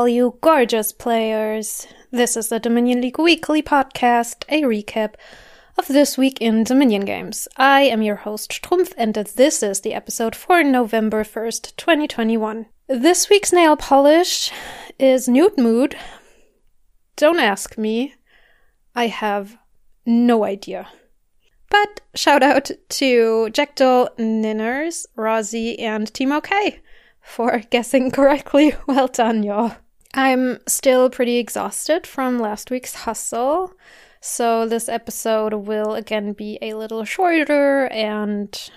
all you gorgeous players. This is the Dominion League Weekly Podcast, a recap of this week in Dominion games. I am your host, Strumpf, and this is the episode for November 1st, 2021. This week's nail polish is Nude Mood. Don't ask me. I have no idea. But shout out to Jackdaw, Ninners, Rosie, and Timo K for guessing correctly. Well done, y'all. I'm still pretty exhausted from last week's hustle, so this episode will again be a little shorter and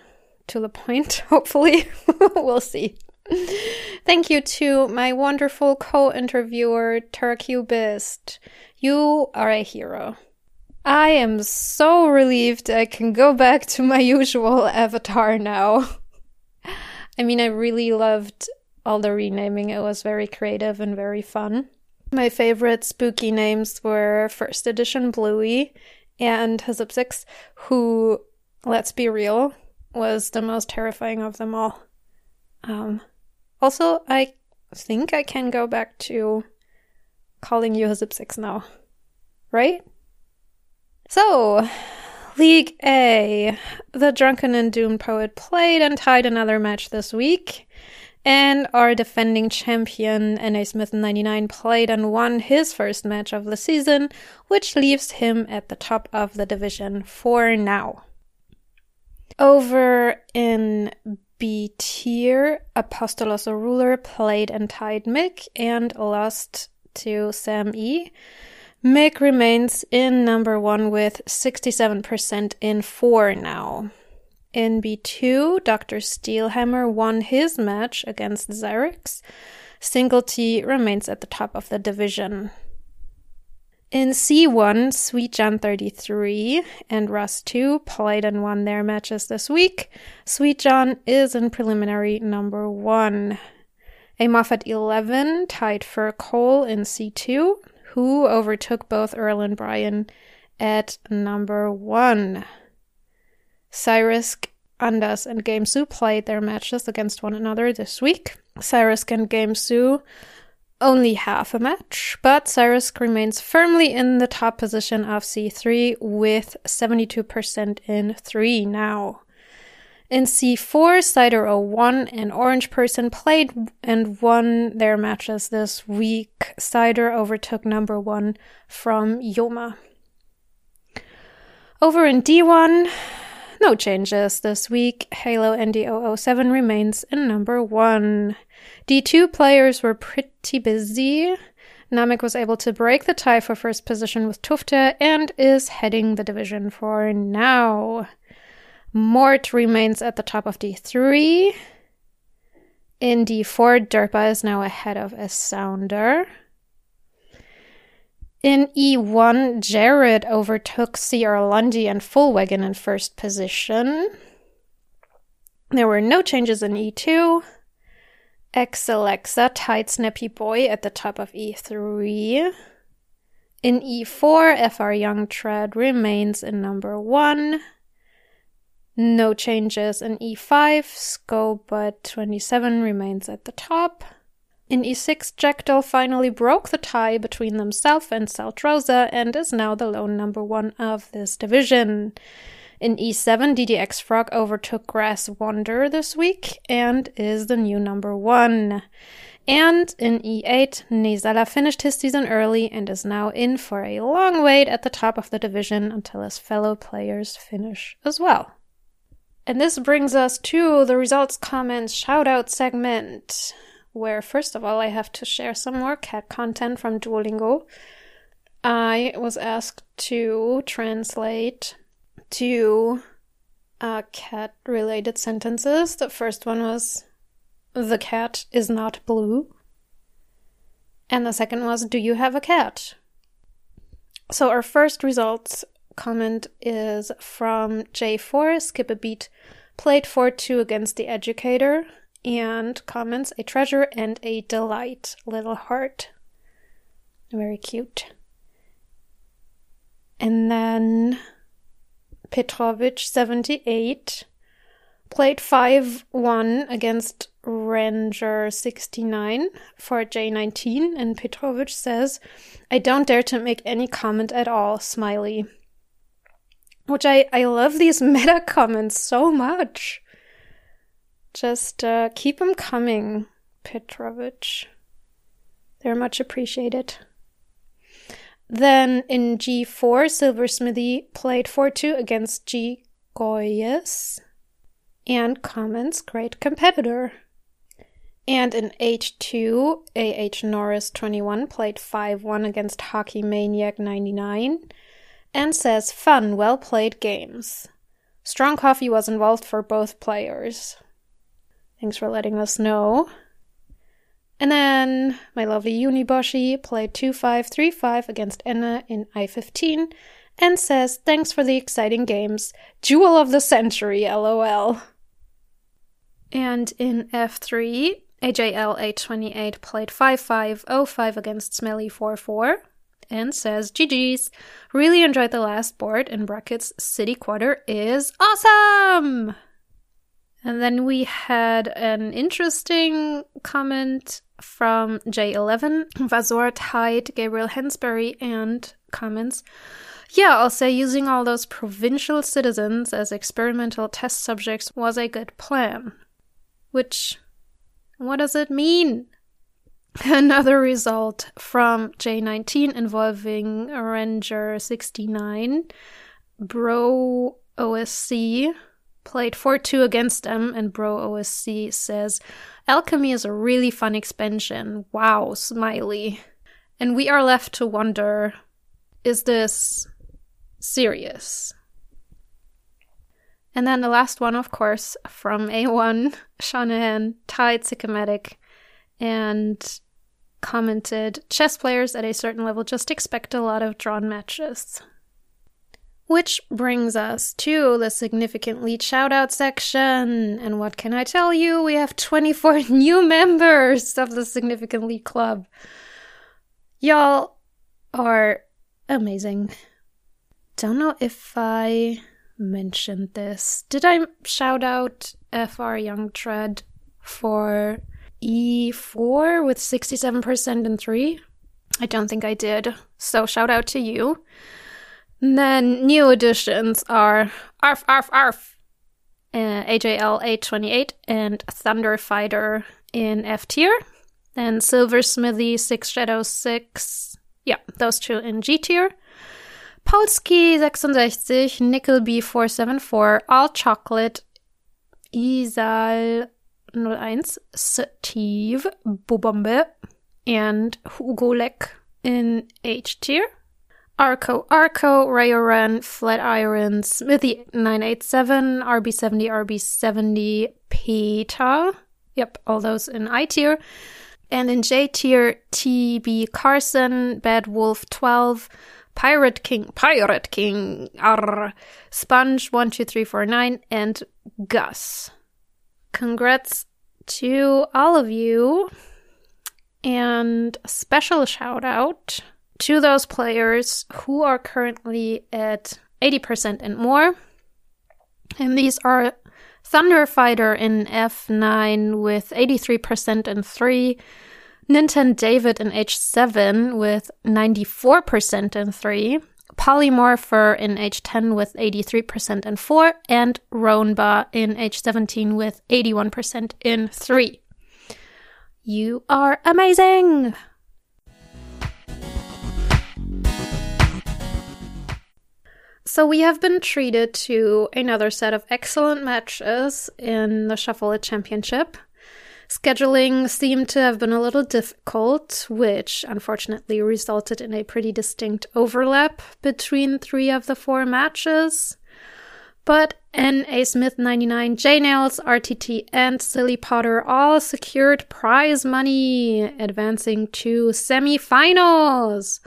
to the point, hopefully. we'll see. Thank you to my wonderful co interviewer, Turcubist. You are a hero. I am so relieved I can go back to my usual avatar now. I mean, I really loved all the renaming. It was very creative and very fun. My favorite spooky names were First Edition Bluey and Hazip who, let's be real, was the most terrifying of them all. Um, also, I think I can go back to calling you Hazip now. Right? So, League A. The Drunken and Doomed Poet played and tied another match this week. And our defending champion, N.A. Smith 99, played and won his first match of the season, which leaves him at the top of the division for now. Over in B tier, Apostolos Ruler played and tied Mick and lost to Sam E. Mick remains in number one with 67% in four now. In B2, Dr. Steelhammer won his match against Xerix. T remains at the top of the division. In C1, Sweet John 33 and Russ 2 played and won their matches this week. Sweet John is in preliminary number 1. A Moffat 11 tied for Cole in C2, who overtook both Earl and Brian at number 1. Cyrus, Andas, and Gamesu played their matches against one another this week. Cyrus and Gamesu only half a match, but Cyrus remains firmly in the top position of C3 with 72% in 3 now. In C4, Cider 01 and Orange Person played and won their matches this week. Cider overtook number one from Yoma. Over in D1, no changes this week. Halo ND007 remains in number one. D2 players were pretty busy. Namek was able to break the tie for first position with Tufte and is heading the division for now. Mort remains at the top of D3. In D4, Derpa is now ahead of a sounder. In E1, Jared overtook CR Lundy and Fullwagon in first position. There were no changes in E2. X Alexa tied Snappy Boy at the top of E3. In E4, FR Young Tread remains in number one. No changes in e5, scope but 27 remains at the top. In e6, Jackdaw finally broke the tie between themselves and Saltrosa and is now the lone number one of this division. In e7, DDX Frog overtook Grass Wonder this week and is the new number one. And in E8, Nezala finished his season early and is now in for a long wait at the top of the division until his fellow players finish as well. And this brings us to the results, comments, shout out segment, where first of all I have to share some more cat content from Duolingo. I was asked to translate two uh, cat related sentences. The first one was, The cat is not blue. And the second was, Do you have a cat? So our first results comment is from J4, skip a beat, played 4 2 against the educator, and comments a treasure and a delight, little heart. Very cute. And then Petrovich 78 played 5 1 against Ranger69 for J19, and petrovich says, I don't dare to make any comment at all, smiley. Which I, I love these meta comments so much. Just uh, keep them coming, Petrovich. They're much appreciated. Then in G4, Silversmithy played 4 2 against G. Goyes and comments great competitor. And in H2, AH Norris 21 played 5 1 against Hockey Maniac 99 and says fun, well played games. Strong coffee was involved for both players. Thanks for letting us know. And then my lovely Uniboshi played 2 5 3 5 against Enna in I 15 and says thanks for the exciting games. Jewel of the century, lol. And in F3, AJL 828 played 5505 against Smelly 44 and says, GG's, really enjoyed the last board in brackets, City Quarter is awesome! And then we had an interesting comment from J11, Vazort Hyde, Gabriel Hensbury, and comments. Yeah, I'll say using all those provincial citizens as experimental test subjects was a good plan. Which what does it mean? Another result from J19 involving Ranger 69. Bro OSC played 4 2 against them, and Bro OSC says, Alchemy is a really fun expansion. Wow, smiley. And we are left to wonder is this serious? And then the last one, of course, from A1, Shanahan tied Psychomatic and commented chess players at a certain level just expect a lot of drawn matches. Which brings us to the significant lead shoutout section. And what can I tell you? We have 24 new members of the Significant Lead Club. Y'all are amazing. Don't know if I mentioned this. Did I shout out FR Young Tread for E4 with 67% and 3? I don't think I did. So shout out to you. And then new additions are Arf Arf Arf, uh, AJL 828, and Thunder Fighter in F tier. Then Silver Smithy 6 Shadow 6. Yeah, those two in G tier. Polski 66, Nickel B474, All Chocolate, Isal 01, Steve, Bobombe, and Hugo Leck in H tier. Arco Arco, Rayoran, Flatiron, Smithy 987, RB70, RB70, Peta. Yep, all those in I tier. And in J tier, TB Carson, Bad Wolf 12, Pirate King, Pirate King, arr, Sponge one two three four nine, and Gus. Congrats to all of you, and special shout out to those players who are currently at 80% and more. And these are Thunder Fighter in F9 with 83% and 3, Nintendo David in H7 with 94% in 3, Polymorpher in H10 with 83% in 4, and Roanba in H17 with 81% in 3. You are amazing! So we have been treated to another set of excellent matches in the Shuffle Championship. Scheduling seemed to have been a little difficult, which unfortunately resulted in a pretty distinct overlap between three of the four matches. But N.A. Smith 99, J Nails, RTT, and Silly Potter all secured prize money, advancing to semifinals.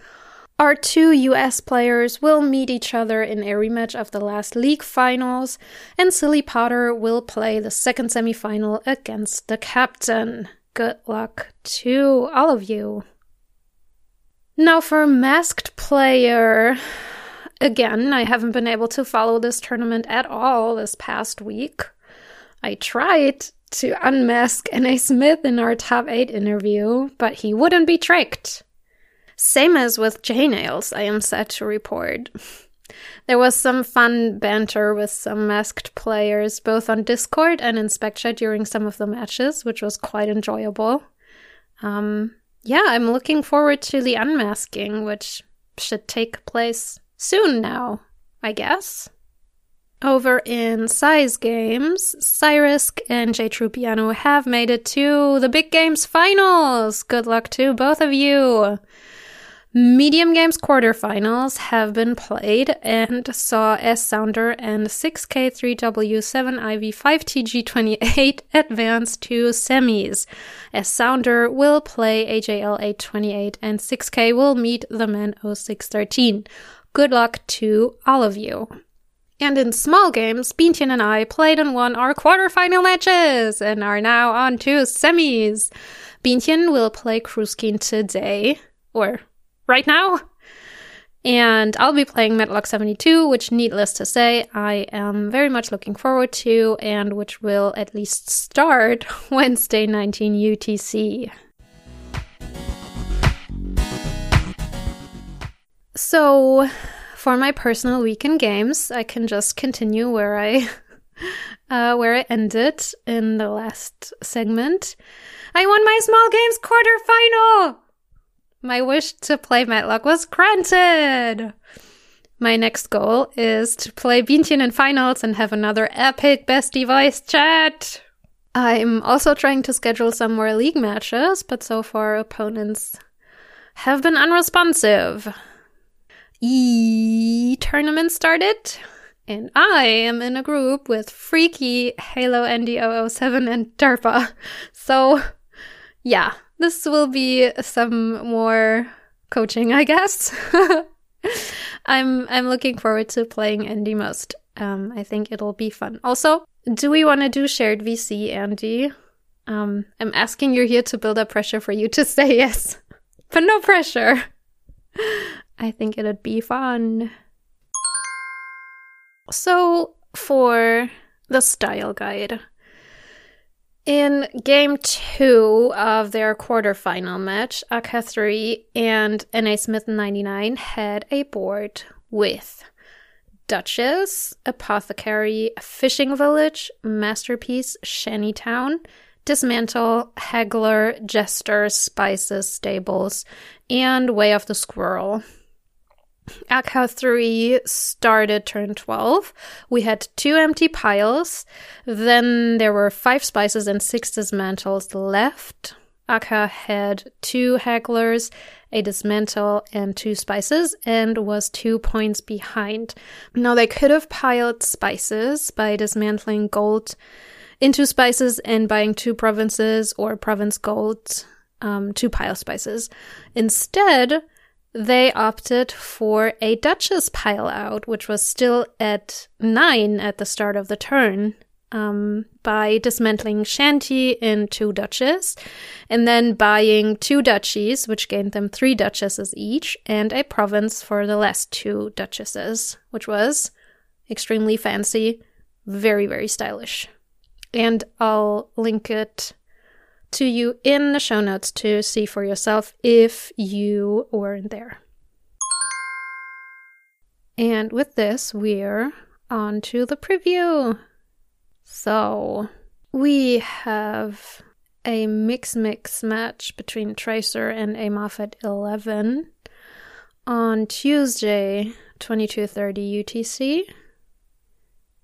Our two US players will meet each other in a rematch of the last league finals, and Silly Potter will play the second semifinal against the captain. Good luck to all of you. Now, for Masked Player, again, I haven't been able to follow this tournament at all this past week. I tried to unmask NA Smith in our top 8 interview, but he wouldn't be tricked. Same as with J Nails, I am sad to report. There was some fun banter with some masked players, both on Discord and in during some of the matches, which was quite enjoyable. Um, yeah, I'm looking forward to the unmasking, which should take place soon now, I guess. Over in Size Games, Cyrisk and J True Piano have made it to the Big Games finals. Good luck to both of you. Medium Games quarterfinals have been played and saw S Sounder and 6K3W7IV5TG28 advance to semis. S Sounder will play AJL 828 and 6K will meet the men 0613. Good luck to all of you. And in small games, Bientchen and I played and won our quarterfinal matches and are now on to semis. Bientchen will play Kruskin today, or right now. And I'll be playing Matlock 72, which, needless to say, I am very much looking forward to, and which will at least start Wednesday 19 UTC. So, for my personal weekend games, I can just continue where I uh, where I ended in the last segment. I won my small games quarterfinal. My wish to play Matlock was granted! My next goal is to play Bientchen in finals and have another epic best device chat! I'm also trying to schedule some more league matches, but so far opponents have been unresponsive. E tournament started, and I am in a group with Freaky, Halo ND007, and DARPA. So, yeah, this will be some more coaching, I guess. I'm I'm looking forward to playing Andy most. Um, I think it'll be fun. Also, do we want to do shared VC, Andy? Um, I'm asking you here to build up pressure for you to say yes, but no pressure. I think it'd be fun. So, for the style guide, in game two of their quarterfinal match, AK3 and NA Smith 99 had a board with Duchess, Apothecary, Fishing Village, Masterpiece, Shantytown, Dismantle, Haggler, Jester, Spices, Stables, and Way of the Squirrel. Akha 3 started turn 12. We had two empty piles. Then there were five spices and six dismantles left. Akka had two hagglers, a dismantle, and two spices, and was two points behind. Now they could have piled spices by dismantling gold into spices and buying two provinces or province gold um, to pile spices. Instead, they opted for a Duchess pile out, which was still at nine at the start of the turn, um, by dismantling Shanty in two Duchess, and then buying two Duchies, which gained them three Duchesses each, and a province for the last two Duchesses, which was extremely fancy, very, very stylish. And I'll link it to you in the show notes to see for yourself if you weren't there. And with this, we're on to the preview. So, we have a mix mix match between Tracer and a Moffat 11 on Tuesday, 2230 UTC.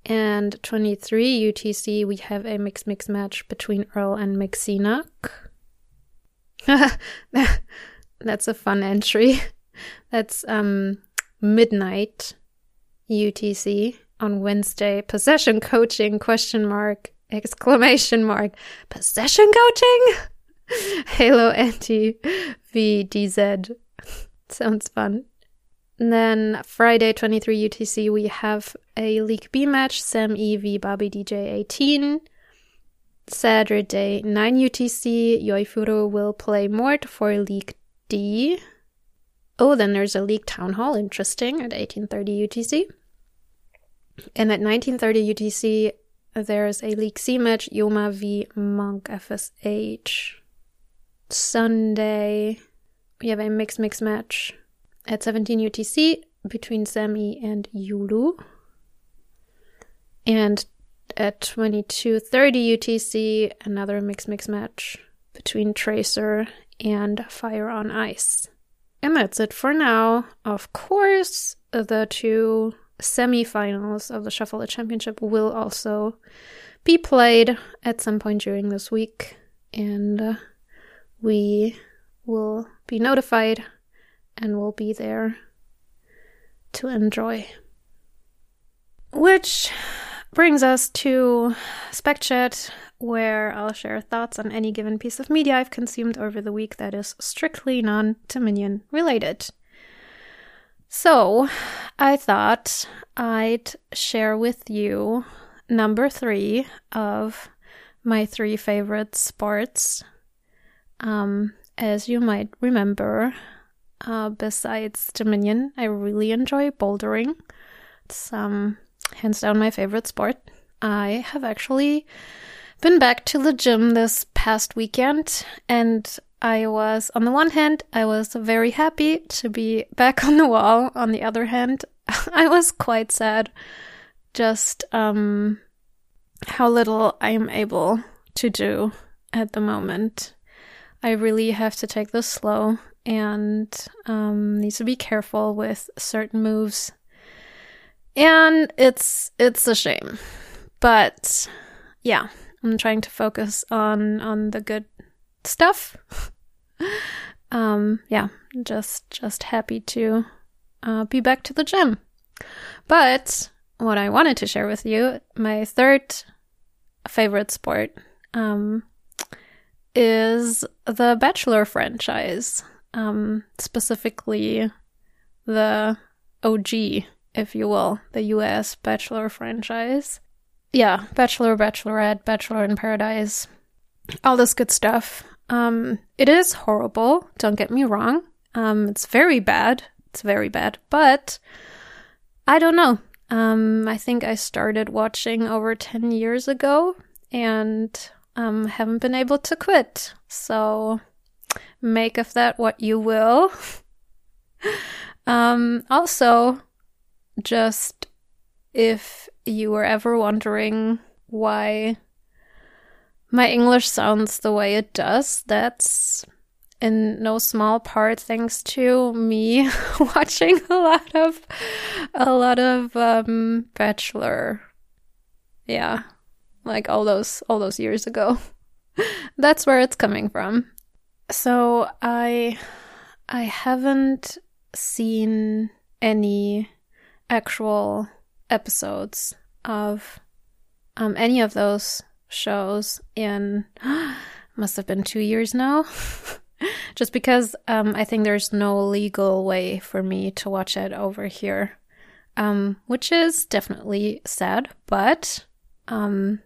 And 23 UTC, we have a mix mix match between Earl and Mixinock. That's a fun entry. That's um midnight UTC on Wednesday. Possession coaching question mark exclamation mark possession coaching Halo anti VDZ. Sounds fun. And then Friday 23 UTC we have a League B match, Sam EV Bobby DJ 18. Saturday 9 UTC, Yoifuro will play Mort for League D. Oh, then there's a League Town Hall, interesting, at 1830 UTC. And at 1930 UTC, there's a League C match, Yoma v Monk FSH. Sunday, we have a mixed mix match at 17 UTC between Semi and Yulu. And at 22:30 UTC, another mix mix match between Tracer and Fire on Ice. And that's it for now. Of course, the two semifinals of the Shuffle It Championship will also be played at some point during this week, and uh, we will be notified and will be there to enjoy. Which brings us to SpecChat, where I'll share thoughts on any given piece of media I've consumed over the week that is strictly non Dominion related. So, I thought I'd share with you number three of my three favorite sports. Um, as you might remember, uh, besides Dominion, I really enjoy bouldering. It's um, hands down my favorite sport. I have actually been back to the gym this past weekend and I was, on the one hand, I was very happy to be back on the wall. On the other hand, I was quite sad just um, how little I'm able to do at the moment. I really have to take this slow and um, need to be careful with certain moves. And it's it's a shame. But yeah i'm trying to focus on on the good stuff. Um yeah just just happy to uh, be back to the gym. But what i wanted to share with you my third favorite sport um is the bachelor franchise um specifically the og if you will, the US Bachelor franchise. Yeah, Bachelor, Bachelorette, Bachelor in Paradise, all this good stuff. Um, it is horrible, don't get me wrong. Um, it's very bad. It's very bad. But I don't know. Um, I think I started watching over 10 years ago and um, haven't been able to quit. So make of that what you will. um, also, just if you were ever wondering why my English sounds the way it does, that's in no small part thanks to me watching a lot of a lot of um bachelor. Yeah like all those all those years ago. That's where it's coming from so i i haven't seen any actual episodes of um, any of those shows in must have been two years now. Just because um, I think there's no legal way for me to watch it over here, um, which is definitely sad. But um,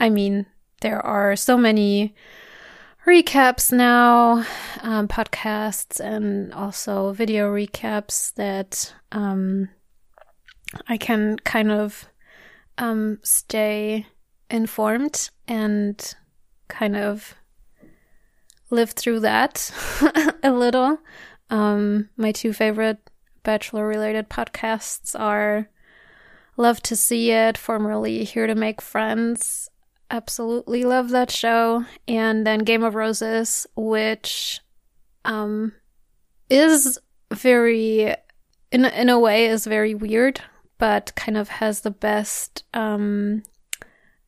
I mean, there are so many recaps now, um, podcasts, and also video recaps that um, I can kind of um, stay informed and kind of live through that a little. Um, my two favorite bachelor related podcasts are Love to See It, formerly Here to Make Friends. Absolutely love that show. And then Game of Roses, which um, is very, in, in a way, is very weird but kind of has the best um,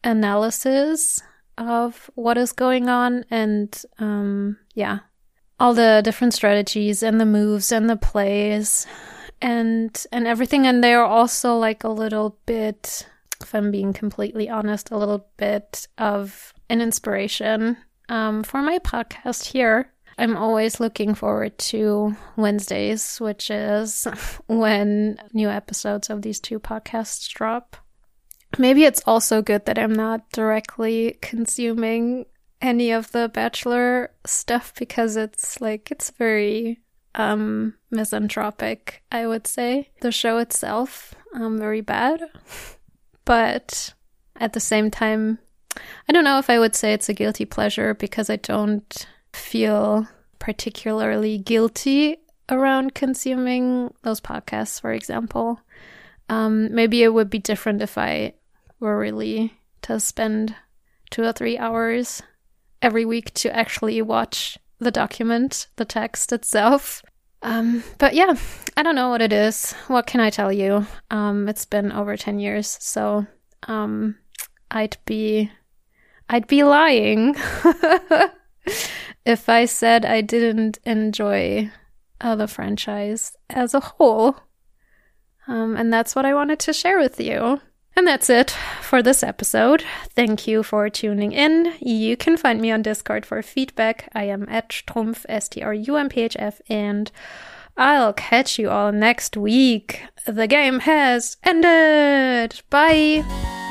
analysis of what is going on and um, yeah all the different strategies and the moves and the plays and and everything and they're also like a little bit if i'm being completely honest a little bit of an inspiration um, for my podcast here I'm always looking forward to Wednesdays, which is when new episodes of these two podcasts drop. Maybe it's also good that I'm not directly consuming any of the Bachelor stuff because it's like, it's very um misanthropic, I would say. The show itself, um, very bad. But at the same time, I don't know if I would say it's a guilty pleasure because I don't feel particularly guilty around consuming those podcasts, for example. Um, maybe it would be different if I were really to spend two or three hours every week to actually watch the document, the text itself. Um, but yeah, I don't know what it is. What can I tell you? Um, it's been over 10 years, so um, I'd be I'd be lying if I said I didn't enjoy uh, the franchise as a whole. Um, and that's what I wanted to share with you. And that's it for this episode. Thank you for tuning in. You can find me on Discord for feedback. I am at Strumpf, S T R U M P H F, and I'll catch you all next week. The game has ended. Bye.